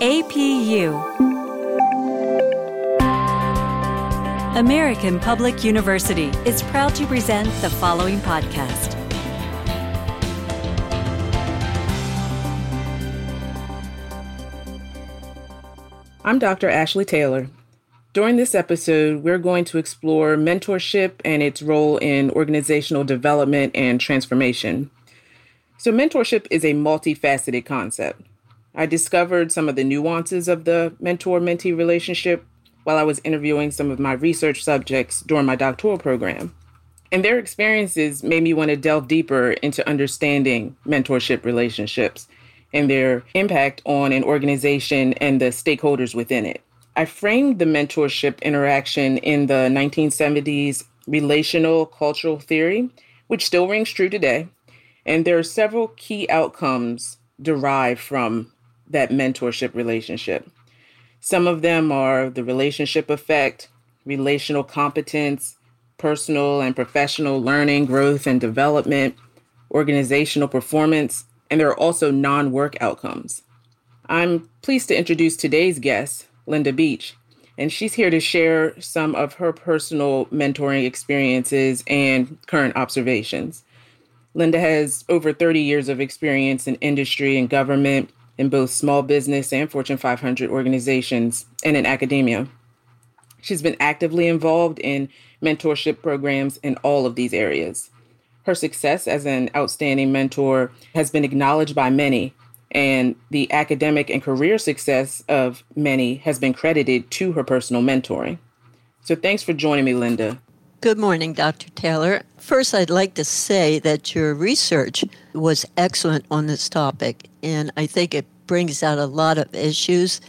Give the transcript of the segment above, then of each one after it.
APU American Public University is proud to present the following podcast. I'm Dr. Ashley Taylor. During this episode, we're going to explore mentorship and its role in organizational development and transformation. So, mentorship is a multifaceted concept. I discovered some of the nuances of the mentor mentee relationship while I was interviewing some of my research subjects during my doctoral program. And their experiences made me want to delve deeper into understanding mentorship relationships and their impact on an organization and the stakeholders within it. I framed the mentorship interaction in the 1970s relational cultural theory, which still rings true today. And there are several key outcomes derived from that mentorship relationship. Some of them are the relationship effect, relational competence, personal and professional learning, growth and development, organizational performance, and there are also non work outcomes. I'm pleased to introduce today's guest, Linda Beach, and she's here to share some of her personal mentoring experiences and current observations. Linda has over 30 years of experience in industry and government, in both small business and Fortune 500 organizations and in academia. She's been actively involved in mentorship programs in all of these areas. Her success as an outstanding mentor has been acknowledged by many, and the academic and career success of many has been credited to her personal mentoring. So, thanks for joining me, Linda. Good morning, Dr. Taylor. First, I'd like to say that your research was excellent on this topic, and I think it brings out a lot of issues.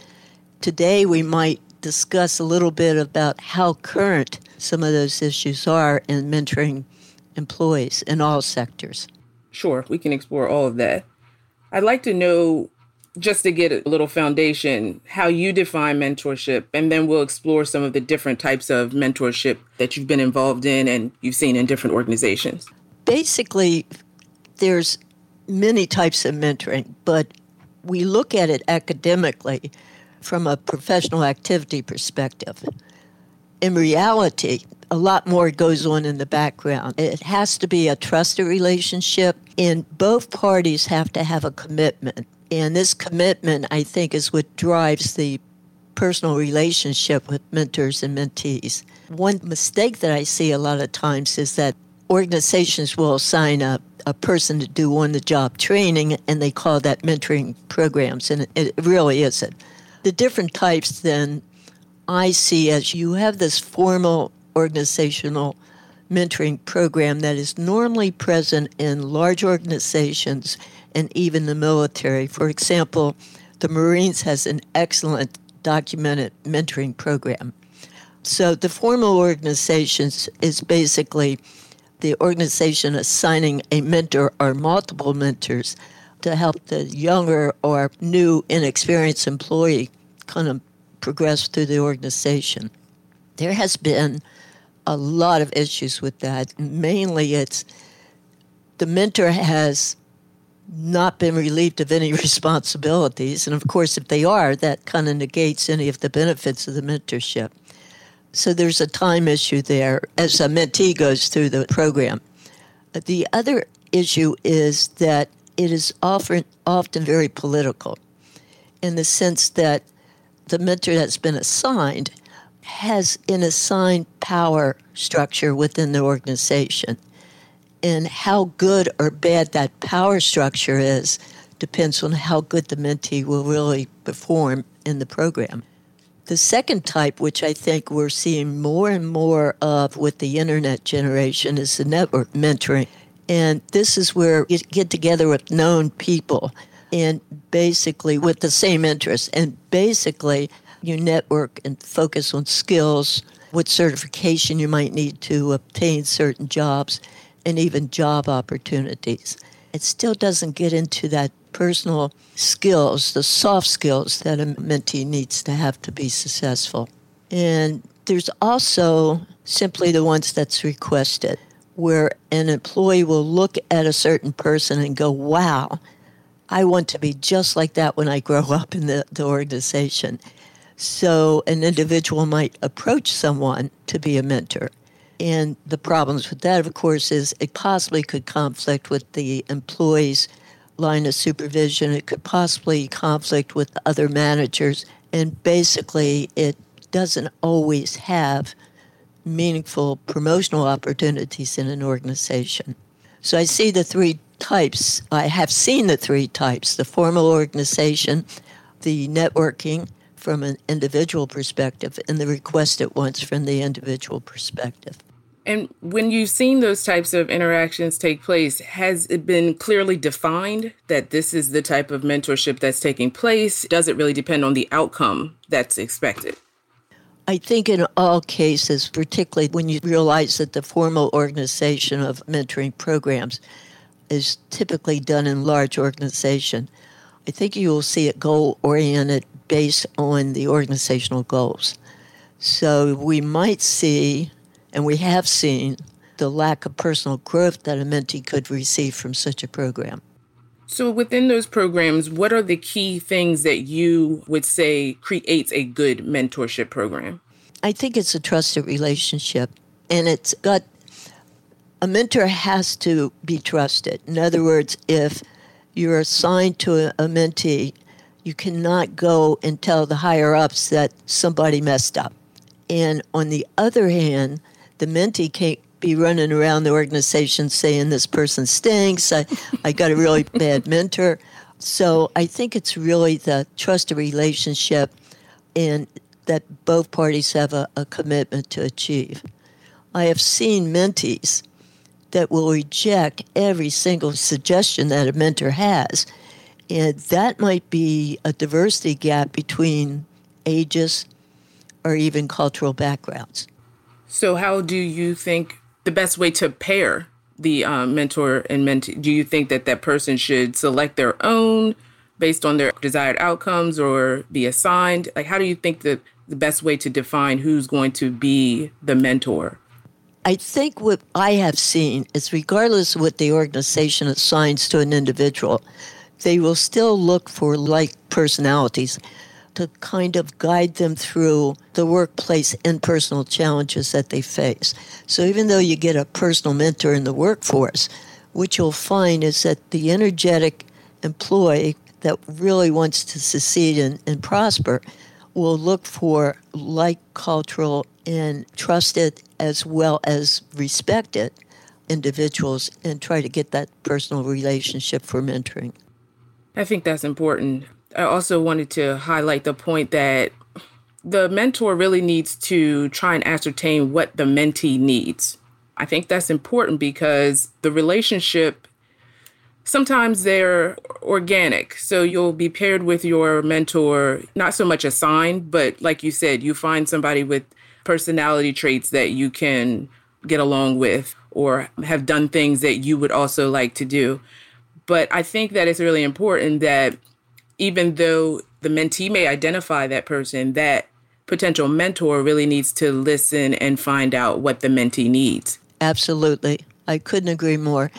Today, we might discuss a little bit about how current some of those issues are in mentoring employees in all sectors. Sure, we can explore all of that. I'd like to know just to get a little foundation, how you define mentorship, and then we'll explore some of the different types of mentorship that you've been involved in and you've seen in different organizations. Basically, there's many types of mentoring, but we look at it academically from a professional activity perspective. In reality, a lot more goes on in the background. It has to be a trusted relationship, and both parties have to have a commitment and this commitment, I think, is what drives the personal relationship with mentors and mentees. One mistake that I see a lot of times is that organizations will assign a, a person to do on the job training and they call that mentoring programs, and it, it really isn't. The different types then I see as you have this formal organizational mentoring program that is normally present in large organizations and even the military. For example, the Marines has an excellent documented mentoring program. So the formal organizations is basically the organization assigning a mentor or multiple mentors to help the younger or new inexperienced employee kind of progress through the organization. There has been a lot of issues with that. Mainly it's the mentor has not been relieved of any responsibilities. And of course, if they are, that kind of negates any of the benefits of the mentorship. So there's a time issue there as a mentee goes through the program. The other issue is that it is often, often very political in the sense that the mentor that's been assigned has an assigned power structure within the organization and how good or bad that power structure is depends on how good the mentee will really perform in the program. The second type, which I think we're seeing more and more of with the internet generation, is the network mentoring. And this is where you get together with known people and basically with the same interests. And basically, you network and focus on skills, what certification you might need to obtain certain jobs and even job opportunities. It still doesn't get into that personal skills, the soft skills that a mentee needs to have to be successful. And there's also simply the ones that's requested, where an employee will look at a certain person and go, wow, I want to be just like that when I grow up in the, the organization. So an individual might approach someone to be a mentor. And the problems with that, of course, is it possibly could conflict with the employee's line of supervision. It could possibly conflict with other managers. And basically, it doesn't always have meaningful promotional opportunities in an organization. So I see the three types. I have seen the three types the formal organization, the networking from an individual perspective, and the request at once from the individual perspective. And when you've seen those types of interactions take place, has it been clearly defined that this is the type of mentorship that's taking place? Does it really depend on the outcome that's expected? I think in all cases, particularly when you realize that the formal organization of mentoring programs is typically done in large organization, I think you will see it goal oriented based on the organizational goals. So we might see, and we have seen, the lack of personal growth that a mentee could receive from such a program. So, within those programs, what are the key things that you would say creates a good mentorship program? I think it's a trusted relationship, and it's got a mentor has to be trusted. In other words, if you're assigned to a, mentee, you cannot go and tell the higher ups that somebody messed up. And on the other hand, the mentee can't be running around the organization saying this person stinks. I, I got a really bad mentor. So I think it's really the trusted relationship and that both parties have a, a commitment to achieve. I have seen mentees that will reject every single suggestion that a mentor has. And that might be a diversity gap between ages or even cultural backgrounds. So, how do you think the best way to pair the um, mentor and mentee? Do you think that that person should select their own based on their desired outcomes or be assigned? Like, how do you think that the best way to define who's going to be the mentor? I think what I have seen is regardless of what the organization assigns to an individual, they will still look for like personalities to kind of guide them through the workplace and personal challenges that they face. So even though you get a personal mentor in the workforce, what you'll find is that the energetic employee that really wants to succeed and, and prosper will look for like cultural and trusted as well as respected individuals and try to get that personal relationship for mentoring. I think that's important. I also wanted to highlight the point that the mentor really needs to try and ascertain what the mentee needs. I think that's important because the relationship sometimes they're organic. So you'll be paired with your mentor, not so much assigned, but like you said, you find somebody with personality traits that you can get along with or have done things that you would also like to do. But I think that it's really important that even though the mentee may identify that person, that potential mentor really needs to listen and find out what the mentee needs. Absolutely. I couldn't agree more.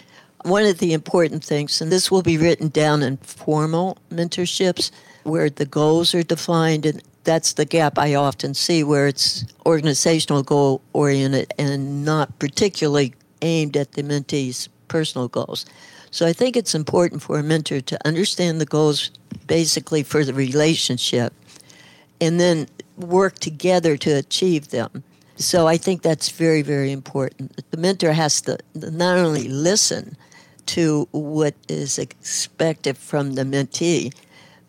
One of the important things, and this will be written down in formal mentorships, where the goals are defined and that's the gap I often see where it's organizational goal oriented and not particularly aimed at the mentee's personal goals. So I think it's important for a mentor to understand the goals basically for the relationship and then work together to achieve them. So I think that's very, very important. The mentor has to not only listen to what is expected from the mentee,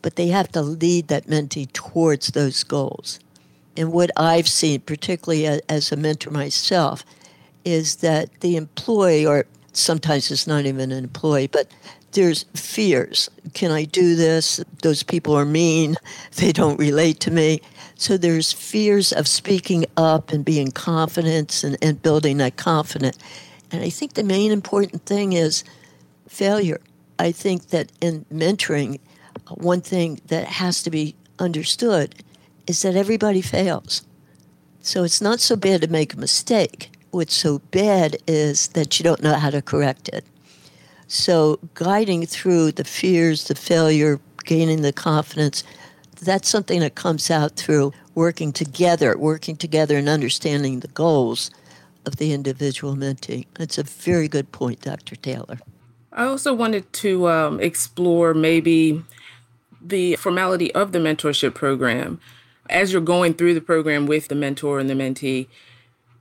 but they have to lead that mentee towards those goals. And what I've seen, particularly as a mentor myself, is that the employee, or sometimes it's not even an employee, but there's fears. Can I do this? Those people are mean. They don't relate to me. So there's fears of speaking up and being confident and, and building that confidence. And I think the main important thing is failure. I think that in mentoring, uh, one thing that has to be understood is that everybody fails. So it's not so bad to make a mistake. What's so bad is that you don't know how to correct it. So, guiding through the fears, the failure, gaining the confidence, that's something that comes out through working together, working together and understanding the goals of the individual mentee. That's a very good point, Dr. Taylor. I also wanted to um, explore maybe the formality of the mentorship program. As you're going through the program with the mentor and the mentee,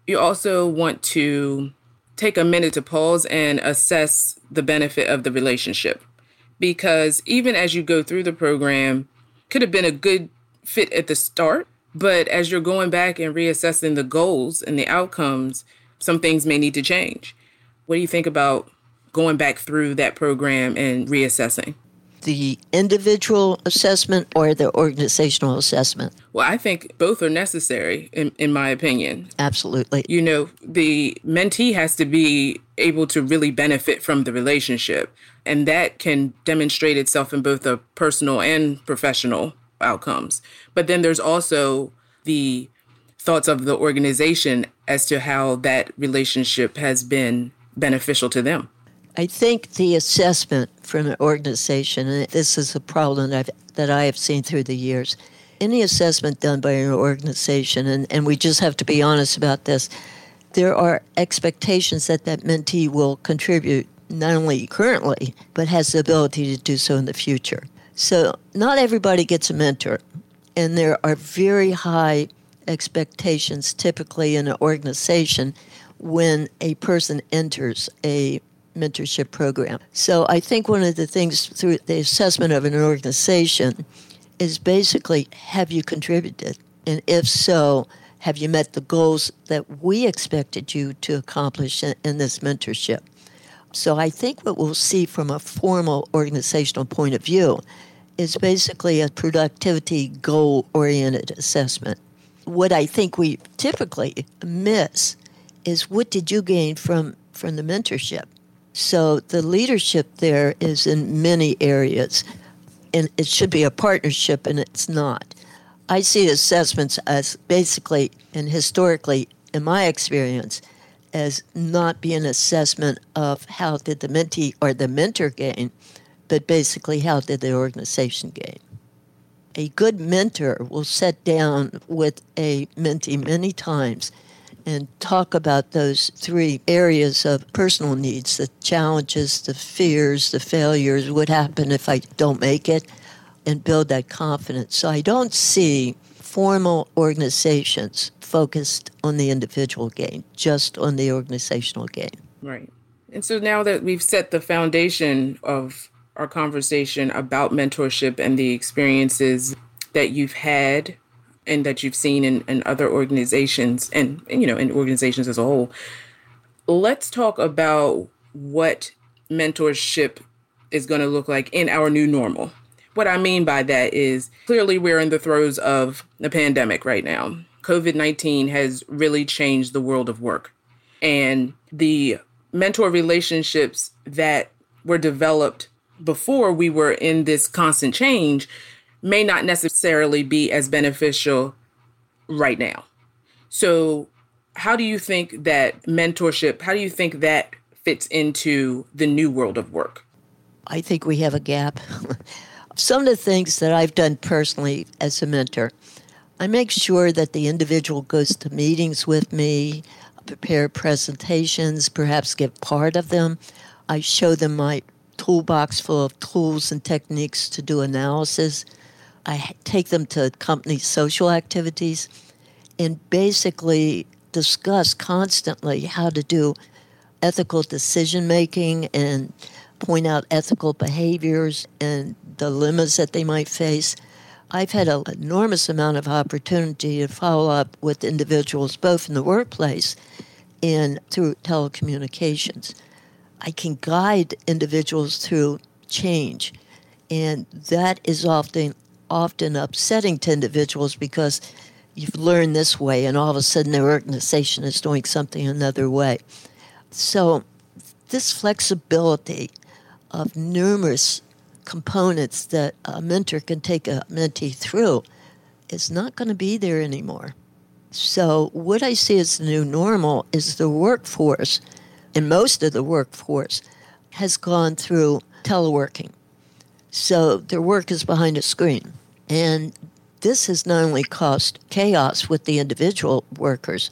you also want to take a minute to pause and assess the benefit of the relationship. Because even as you go through the program, could have been a good fit at the start, but as you're going back and reassessing the goals and the outcomes, some things may need to change. What do you think about going back through that program and reassessing? The individual assessment or the organizational assessment? Well, I think both are necessary, in, in my opinion. Absolutely. You know, the mentee has to be able to really benefit from the relationship, and that can demonstrate itself in both the personal and professional outcomes. But then there's also the thoughts of the organization as to how that relationship has been beneficial to them. I think the assessment from an organization, and this is a problem that, I've, that I have seen through the years, any assessment done by an organization, and, and we just have to be honest about this, there are expectations that that mentee will contribute not only currently, but has the ability to do so in the future. So not everybody gets a mentor, and there are very high expectations typically in an organization when a person enters a mentorship program. So I think one of the things through the assessment of an organization is basically have you contributed? And if so, have you met the goals that we expected you to accomplish in, in this mentorship? So I think what we'll see from a formal organizational point of view is basically a productivity goal oriented assessment. What I think we typically miss is what did you gain from, from the mentorship? So the leadership there is in many areas, and it should be a partnership, and it's not. I see assessments as basically and historically, in my experience, as not being an assessment of how did the mentee or the mentor gain, but basically how did the organization gain. A good mentor will sit down with a mentee many times and talk about those three areas of personal needs the challenges, the fears, the failures, what happened if I don't make it, and build that confidence. So I don't see formal organizations focused on the individual gain, just on the organizational gain. Right. And so now that we've set the foundation of our conversation about mentorship and the experiences that you've had and that you've seen in, in other organizations and, you know in organizations as a whole. Let's talk about what mentorship is going to look like in our new normal. What i mean by that is clearly we're in the throes of the pandemic right now. Covid-19 has really changed the world of work. And the mentor relationships that were developed before we were in this constant change may not necessarily be as beneficial right now. So, how do you think that mentorship, how do you think that fits into the new world of work? I think we have a gap. Some of the things that I've done personally as a mentor, I make sure that the individual goes to meetings with me, prepare presentations, perhaps give part of them. I show them my toolbox full of tools and techniques to do analysis. I take them to company social activities and basically discuss constantly how to do ethical decision making and point out ethical behaviors and dilemmas that they might face. I've had an enormous amount of opportunity to follow up with individuals both in the workplace and through telecommunications. I can guide individuals through change, and that is often often upsetting to individuals because you've learned this way and all of a sudden their organization is doing something another way. So, this flexibility of numerous components that a mentor can take a mentee through is not going to be there anymore. So, what I see as the new normal is the workforce, and most of the workforce, has gone through teleworking. So their work is behind a screen. And this has not only caused chaos with the individual workers,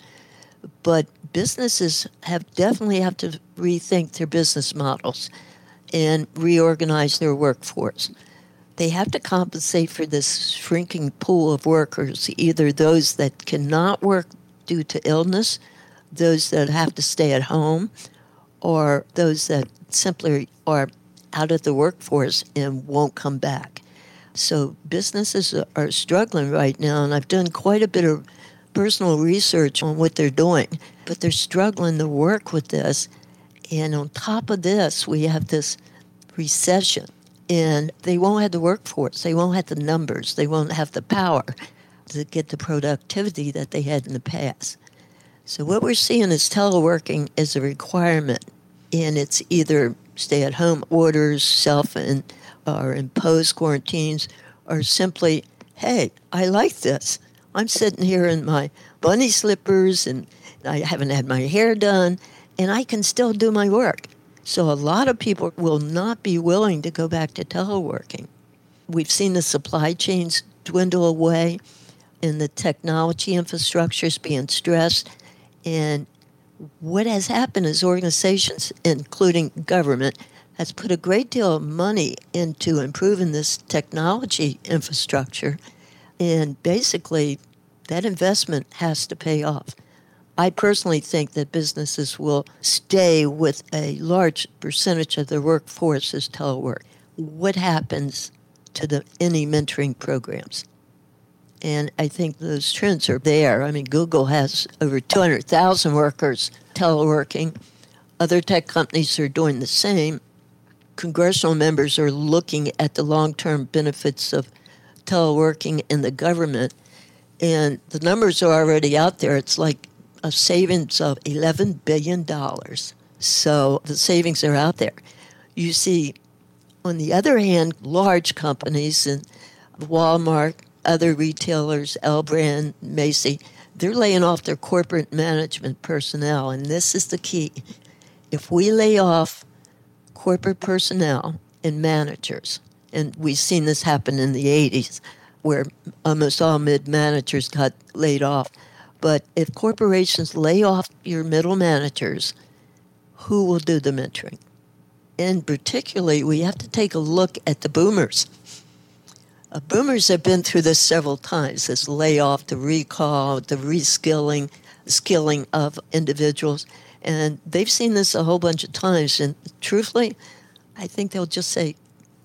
but businesses have definitely have to rethink their business models and reorganize their workforce. They have to compensate for this shrinking pool of workers, either those that cannot work due to illness, those that have to stay at home, or those that simply are out of the workforce and won't come back. So businesses are struggling right now, and I've done quite a bit of personal research on what they're doing, but they're struggling to work with this. And on top of this, we have this recession, and they won't have the workforce, they won't have the numbers, they won't have the power to get the productivity that they had in the past. So, what we're seeing is teleworking is a requirement, and it's either stay at home orders, self and or imposed quarantines, or simply, hey, I like this. I'm sitting here in my bunny slippers and I haven't had my hair done, and I can still do my work. So a lot of people will not be willing to go back to teleworking. We've seen the supply chains dwindle away and the technology infrastructure is being stressed. And what has happened is organizations, including government, has put a great deal of money into improving this technology infrastructure. And basically, that investment has to pay off. I personally think that businesses will stay with a large percentage of their workforce as telework. What happens to the any mentoring programs? And I think those trends are there. I mean, Google has over 200,000 workers teleworking. Other tech companies are doing the same. Congressional members are looking at the long term benefits of teleworking in the government. And the numbers are already out there. It's like a savings of $11 billion. So the savings are out there. You see, on the other hand, large companies and Walmart, other retailers, L Brand, Macy, they're laying off their corporate management personnel. And this is the key. If we lay off corporate personnel and managers, and we've seen this happen in the 80s, where almost all mid managers got laid off. But if corporations lay off your middle managers, who will do the mentoring? And particularly, we have to take a look at the boomers uh, boomers have been through this several times this layoff, the recall, the reskilling, skilling of individuals. And they've seen this a whole bunch of times. And truthfully, I think they'll just say,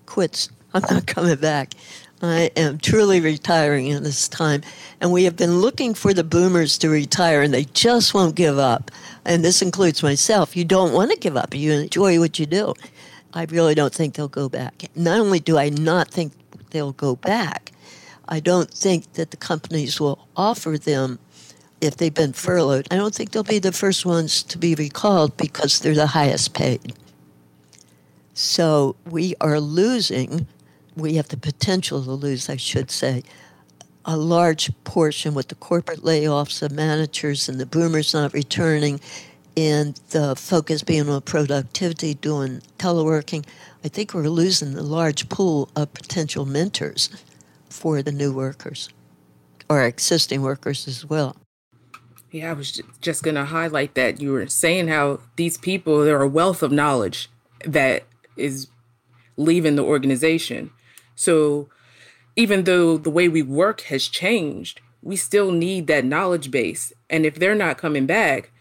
quits. I'm not coming back. I am truly retiring in this time. And we have been looking for the boomers to retire, and they just won't give up. And this includes myself. You don't want to give up, you enjoy what you do. I really don't think they'll go back. Not only do I not think they'll go back. I don't think that the companies will offer them if they've been furloughed. I don't think they'll be the first ones to be recalled because they're the highest paid. So we are losing, we have the potential to lose, I should say, a large portion with the corporate layoffs of managers and the boomers not returning and the focus being on productivity, doing teleworking. I think we're losing the large pool of potential mentors for the new workers or existing workers as well. Yeah, I was just going to highlight that you were saying how these people, there are a wealth of knowledge that is leaving the organization. So even though the way we work has changed, we still need that knowledge base. And if they're not coming back,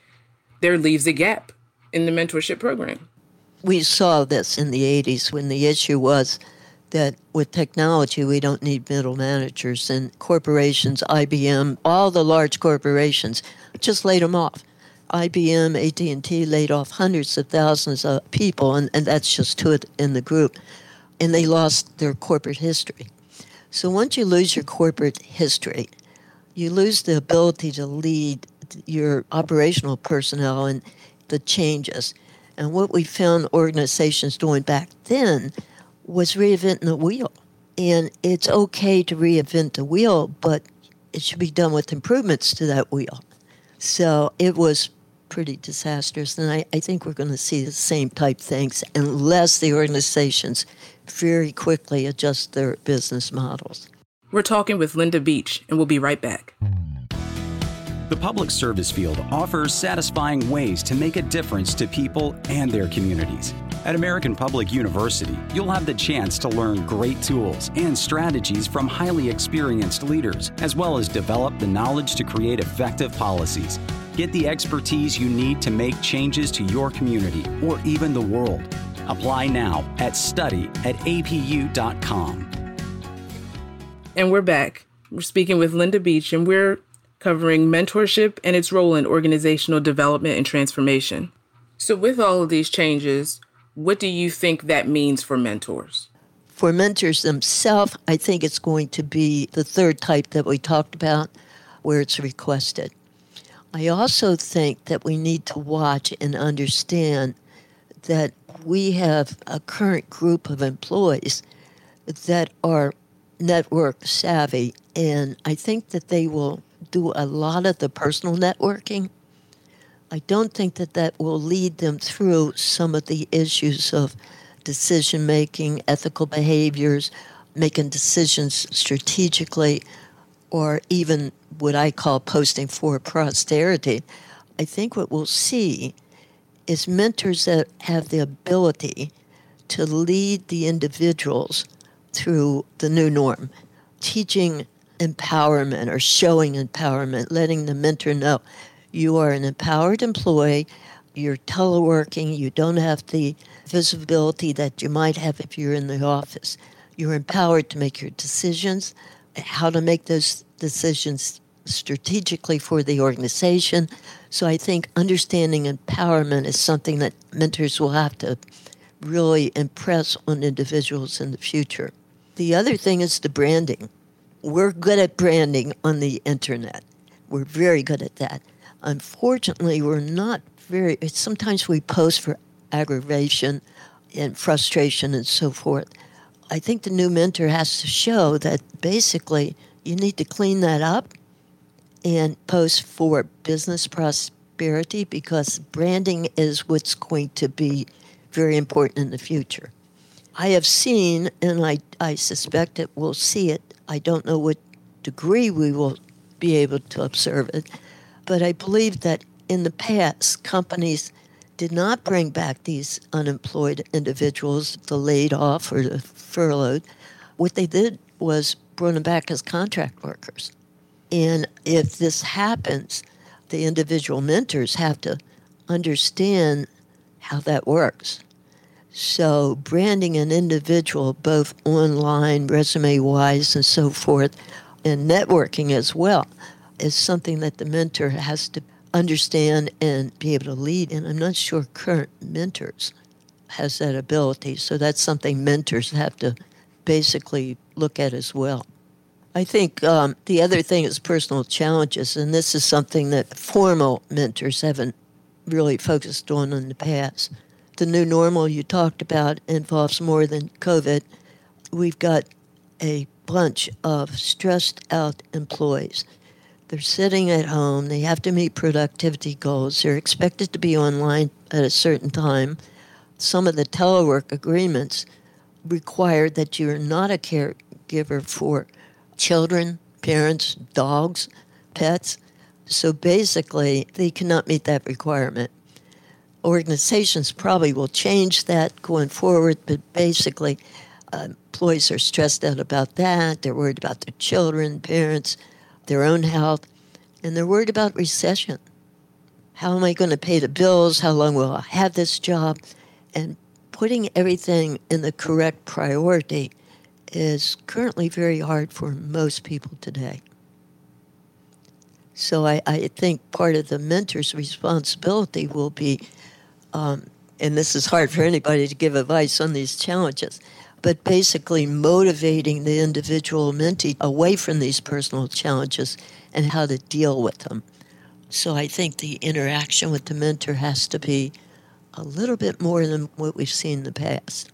there leaves a gap in the mentorship program we saw this in the 80s when the issue was that with technology we don't need middle managers and corporations IBM all the large corporations just laid them off IBM AT&T laid off hundreds of thousands of people and, and that's just two in the group and they lost their corporate history so once you lose your corporate history you lose the ability to lead your operational personnel and the changes and what we found organizations doing back then was reinventing the wheel. And it's okay to reinvent the wheel, but it should be done with improvements to that wheel. So it was pretty disastrous. And I, I think we're going to see the same type things unless the organizations very quickly adjust their business models. We're talking with Linda Beach, and we'll be right back. The public service field offers satisfying ways to make a difference to people and their communities. At American Public University, you'll have the chance to learn great tools and strategies from highly experienced leaders, as well as develop the knowledge to create effective policies. Get the expertise you need to make changes to your community or even the world. Apply now at study at apu.com. And we're back. We're speaking with Linda Beach, and we're covering mentorship and its role in organizational development and transformation. So, with all of these changes, what do you think that means for mentors? For mentors themselves, I think it's going to be the third type that we talked about, where it's requested. I also think that we need to watch and understand that we have a current group of employees that are network savvy, and I think that they will do a lot of the personal networking. I don't think that that will lead them through some of the issues of decision making, ethical behaviors, making decisions strategically, or even what I call posting for posterity. I think what we'll see is mentors that have the ability to lead the individuals through the new norm, teaching empowerment or showing empowerment, letting the mentor know you are an empowered employee, you're teleworking, you don't have the visibility that you might have if you're in the office. You're empowered to make your decisions, how to make those decisions strategically for the organization. So I think understanding empowerment is something that mentors will have to really impress on individuals in the future. The other thing is the branding. We're good at branding on the internet. We're very good at that. Unfortunately, we're not very, sometimes we post for aggravation and frustration and so forth. I think the new mentor has to show that basically you need to clean that up and post for business prosperity because branding is what's going to be very important in the future. I have seen, and I, I suspect that we'll see it. I don't know what degree we will be able to observe it, but I believe that in the past, companies did not bring back these unemployed individuals, the laid off or the furloughed. What they did was bring them back as contract workers. And if this happens, the individual mentors have to understand how that works. So, branding an individual both online, resume wise, and so forth, and networking as well, is something that the mentor has to understand and be able to lead. And I'm not sure current mentors has that ability. So, that's something mentors have to basically look at as well. I think um, the other thing is personal challenges, and this is something that formal mentors haven't really focused on in the past the new normal you talked about involves more than COVID. We've got a bunch of stressed out employees. They're sitting at home, they have to meet productivity goals, they're expected to be online at a certain time. Some of the telework agreements require that you're not a caregiver for children, parents, dogs, pets. So basically, they cannot meet that requirement organizations probably will change that going forward, but basically, uh, employees are stressed out about that. They're worried about their children, parents, their own health, and they're worried about recession. How am I going to pay the bills? How long will I have this job? And putting everything in the correct priority is currently very hard for most people today. So I, I think part of the mentor's responsibility will be um, and this is hard for anybody to give advice on these challenges, but basically motivating the individual mentee away from these personal challenges and how to deal with them. So I think the interaction with the mentor has to be a little bit more than what we've seen in the past.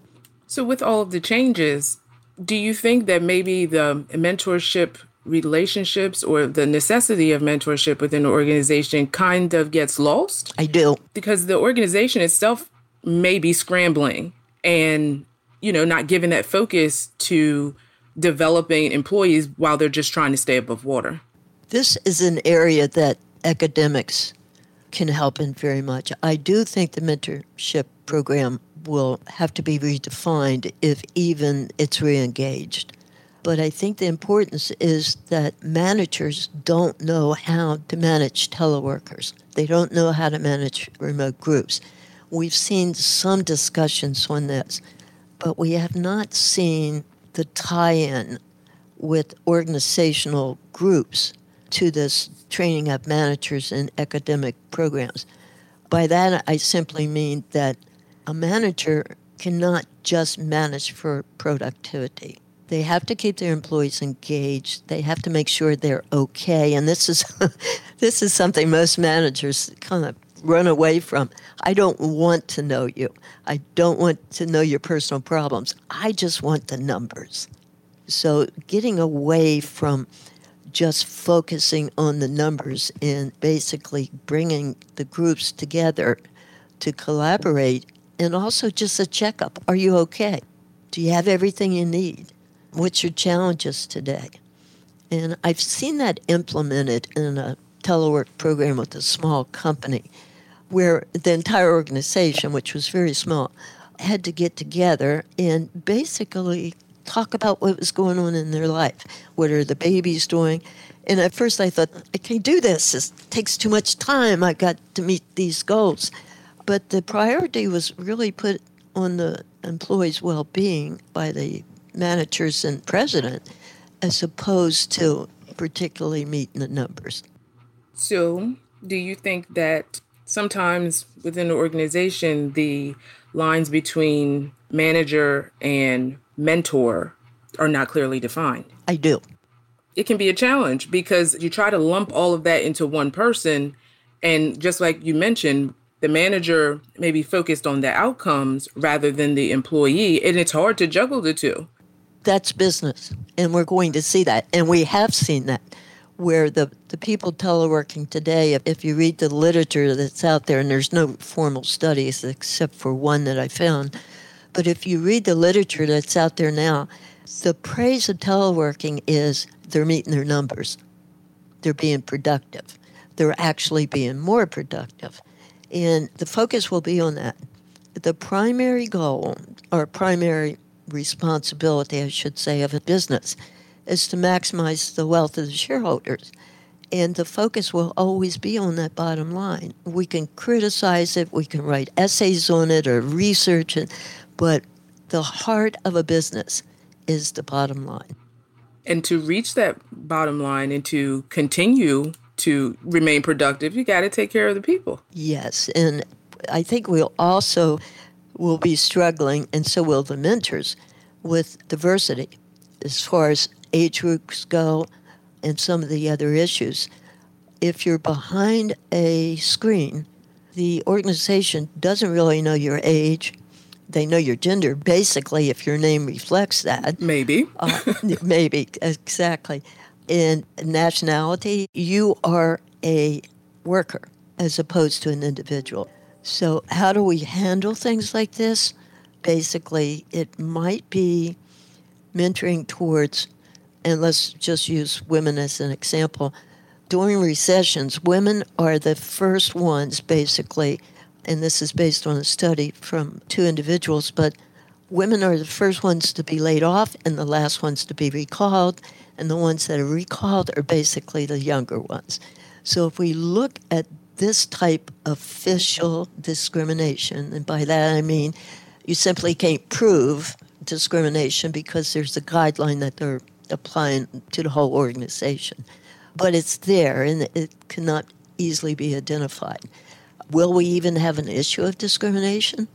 So, with all of the changes, do you think that maybe the mentorship relationships or the necessity of mentorship within the organization kind of gets lost? I do. Because the organization itself may be scrambling and, you know, not giving that focus to developing employees while they're just trying to stay above water. This is an area that academics can help in very much. I do think the mentorship program will have to be redefined if even it's reengaged. But I think the importance is that managers don't know how to manage teleworkers. They don't know how to manage remote groups. We've seen some discussions on this, but we have not seen the tie in with organizational groups to this training of managers in academic programs. By that, I simply mean that a manager cannot just manage for productivity. They have to keep their employees engaged. They have to make sure they're okay. And this is this is something most managers kind of run away from. I don't want to know you. I don't want to know your personal problems. I just want the numbers. So getting away from just focusing on the numbers and basically bringing the groups together to collaborate and also just a checkup. Are you okay? Do you have everything you need? What's your challenges today? And I've seen that implemented in a telework program with a small company where the entire organization, which was very small, had to get together and basically talk about what was going on in their life. What are the babies doing? And at first I thought, I can't do this. It takes too much time. I got to meet these goals. But the priority was really put on the employees' well being by the managers and president as opposed to particularly meeting the numbers. So, do you think that sometimes within the organization, the lines between manager and mentor are not clearly defined? I do. It can be a challenge because you try to lump all of that into one person. And just like you mentioned, the manager may be focused on the outcomes rather than the employee. And it's hard to juggle the two that's business. And we're going to see that. And we have seen that where the, the people teleworking today, if, if you read the literature that's out there, and there's no formal studies except for one that I found, but if you read the literature that's out there now, the praise of teleworking is they're meeting their numbers. They're being productive. They're actually being more productive. And the focus will be on that. The primary goal or primary responsibility, I should say, of a business is to maximize the wealth of the shareholders. And the focus will always be on that bottom line. We can criticize it, we can write essays on it or research it, but the heart of a business is the bottom line. And to reach that bottom line and to continue to remain productive, you got to take care of the people. Yes. And I think we'll also will be struggling, and so will the mentors, with diversity as far as age groups go and some of the other issues. If you're behind a screen, the organization doesn't really know your age. They know your gender, basically, if your name reflects that. Maybe. uh, maybe, exactly. In nationality, you are a worker as opposed to an individual. So, how do we handle things like this? Basically, it might be mentoring towards, and let's just use women as an example. During recessions, women are the first ones, basically, and this is based on a study from two individuals, but women are the first ones to be laid off and the last ones to be recalled, and the ones that are recalled are basically the younger ones. So if we look at this type of official discrimination, and by that I mean you simply can't prove discrimination because there's a guideline that they're applying to the whole organization. But it's there and it cannot easily be identified. Will we even have an issue of discrimination,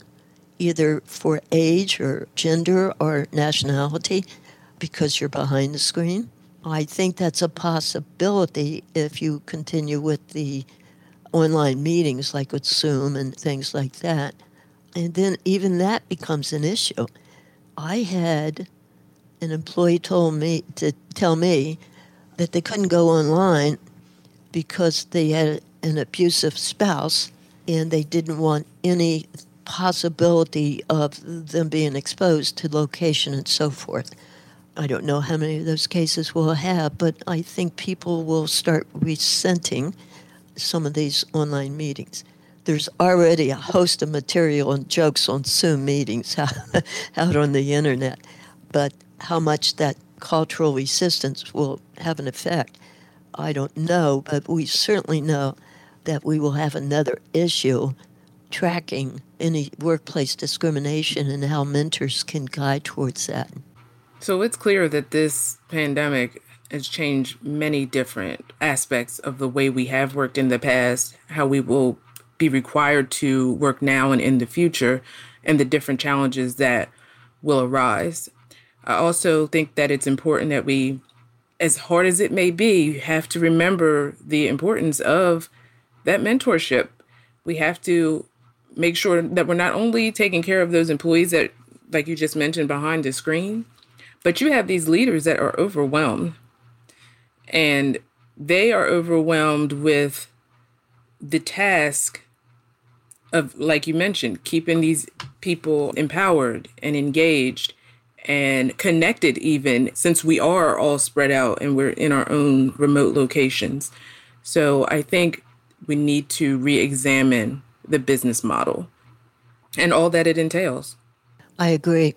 either for age or gender or nationality, because you're behind the screen? I think that's a possibility if you continue with the online meetings like with Zoom and things like that. And then even that becomes an issue. I had an employee told me to tell me that they couldn't go online because they had an abusive spouse and they didn't want any possibility of them being exposed to location and so forth. I don't know how many of those cases we'll have, but I think people will start resenting some of these online meetings. There's already a host of material and jokes on Zoom meetings out on the internet, but how much that cultural resistance will have an effect, I don't know, but we certainly know that we will have another issue tracking any workplace discrimination and how mentors can guide towards that. So it's clear that this pandemic has changed many different aspects of the way we have worked in the past, how we will be required to work now and in the future, and the different challenges that will arise. I also think that it's important that we, as hard as it may be, have to remember the importance of that mentorship. We have to make sure that we're not only taking care of those employees that, like you just mentioned, behind the screen, but you have these leaders that are overwhelmed and they are overwhelmed with the task of, like you mentioned, keeping these people empowered and engaged and connected, even since we are all spread out and we're in our own remote locations. So I think we need to re examine the business model and all that it entails. I agree.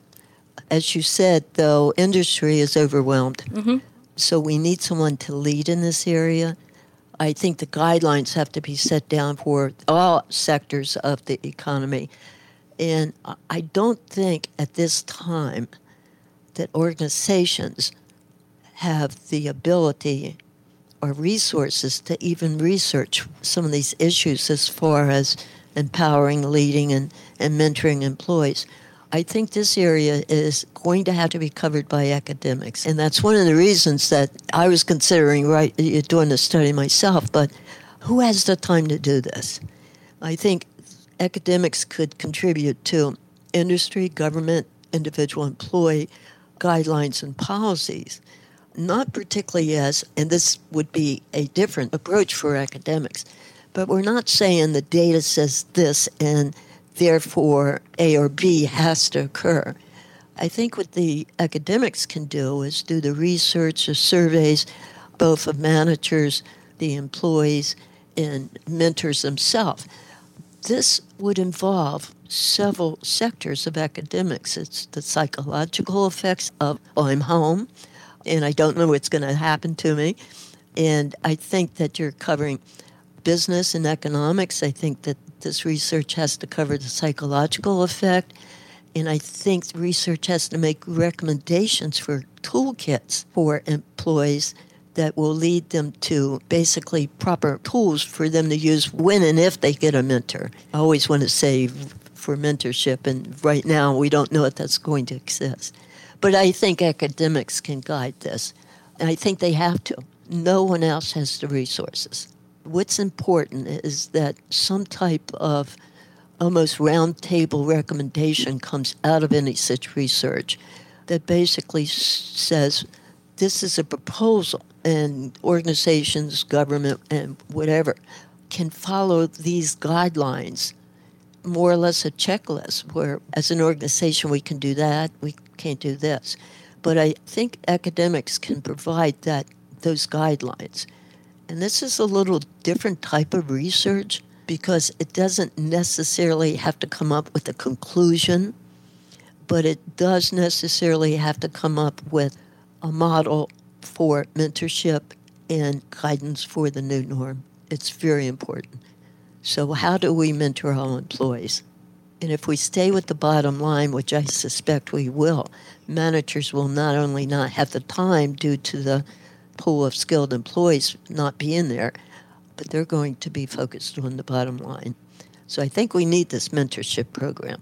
As you said, though, industry is overwhelmed. Mm-hmm. So we need someone to lead in this area. I think the guidelines have to be set down for all sectors of the economy. And I don't think at this time that organizations have the ability or resources to even research some of these issues as far as empowering, leading, and, and mentoring employees. I think this area is going to have to be covered by academics. And that's one of the reasons that I was considering right, uh, doing the study myself. But who has the time to do this? I think academics could contribute to industry, government, individual employee guidelines and policies. Not particularly as, and this would be a different approach for academics, but we're not saying the data says this and therefore A or B has to occur. I think what the academics can do is do the research, the surveys, both of managers, the employees, and mentors themselves. This would involve several sectors of academics. It's the psychological effects of, oh, I'm home and I don't know what's going to happen to me. And I think that you're covering business and economics. I think that this research has to cover the psychological effect. And I think research has to make recommendations for toolkits for employees that will lead them to basically proper tools for them to use when and if they get a mentor. I always want to say for mentorship, and right now we don't know if that's going to exist. But I think academics can guide this. And I think they have to. No one else has the resources what's important is that some type of almost roundtable recommendation comes out of any such research that basically says this is a proposal and organizations, government, and whatever can follow these guidelines more or less a checklist where as an organization we can do that we can't do this. But i think academics can provide that those guidelines and this is a little different type of research because it doesn't necessarily have to come up with a conclusion, but it does necessarily have to come up with a model for mentorship and guidance for the new norm. It's very important. So, how do we mentor our employees? And if we stay with the bottom line, which I suspect we will, managers will not only not have the time due to the pool of skilled employees not be in there, but they're going to be focused on the bottom line. So I think we need this mentorship program.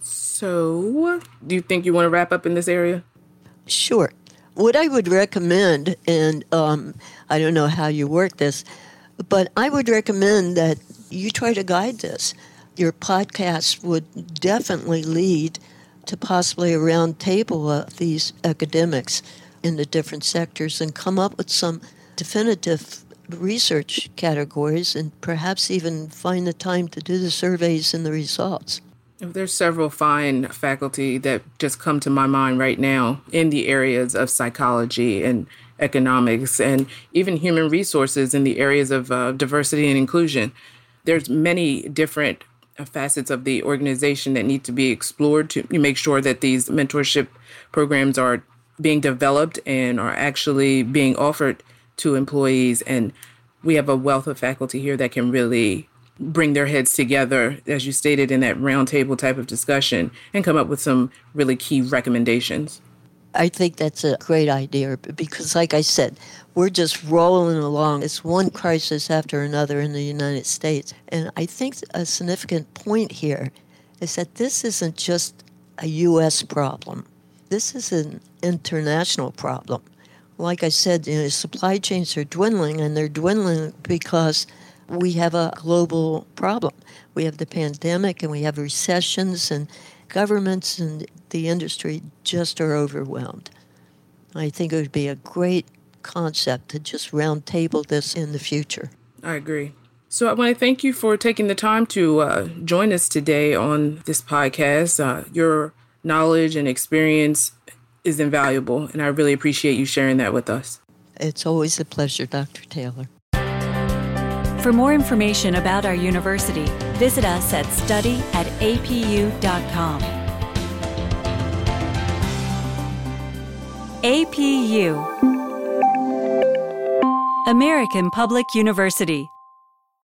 So, do you think you want to wrap up in this area? Sure. What I would recommend, and um, I don't know how you work this, but I would recommend that you try to guide this. Your podcast would definitely lead to possibly a round table of these academics in the different sectors and come up with some definitive research categories and perhaps even find the time to do the surveys and the results. There's several fine faculty that just come to my mind right now in the areas of psychology and economics and even human resources in the areas of uh, diversity and inclusion. There's many different facets of the organization that need to be explored to make sure that these mentorship programs are being developed and are actually being offered to employees. And we have a wealth of faculty here that can really bring their heads together, as you stated in that roundtable type of discussion, and come up with some really key recommendations. I think that's a great idea because, like I said, we're just rolling along. It's one crisis after another in the United States. And I think a significant point here is that this isn't just a U.S. problem, this is an international problem. Like I said, you know, supply chains are dwindling, and they're dwindling because we have a global problem. We have the pandemic, and we have recessions, and governments and the industry just are overwhelmed. I think it would be a great concept to just roundtable this in the future. I agree. So I want to thank you for taking the time to uh, join us today on this podcast. Uh, your knowledge and experience is invaluable, and I really appreciate you sharing that with us. It's always a pleasure, Dr. Taylor. For more information about our university, visit us at study at apu.com. APU American Public University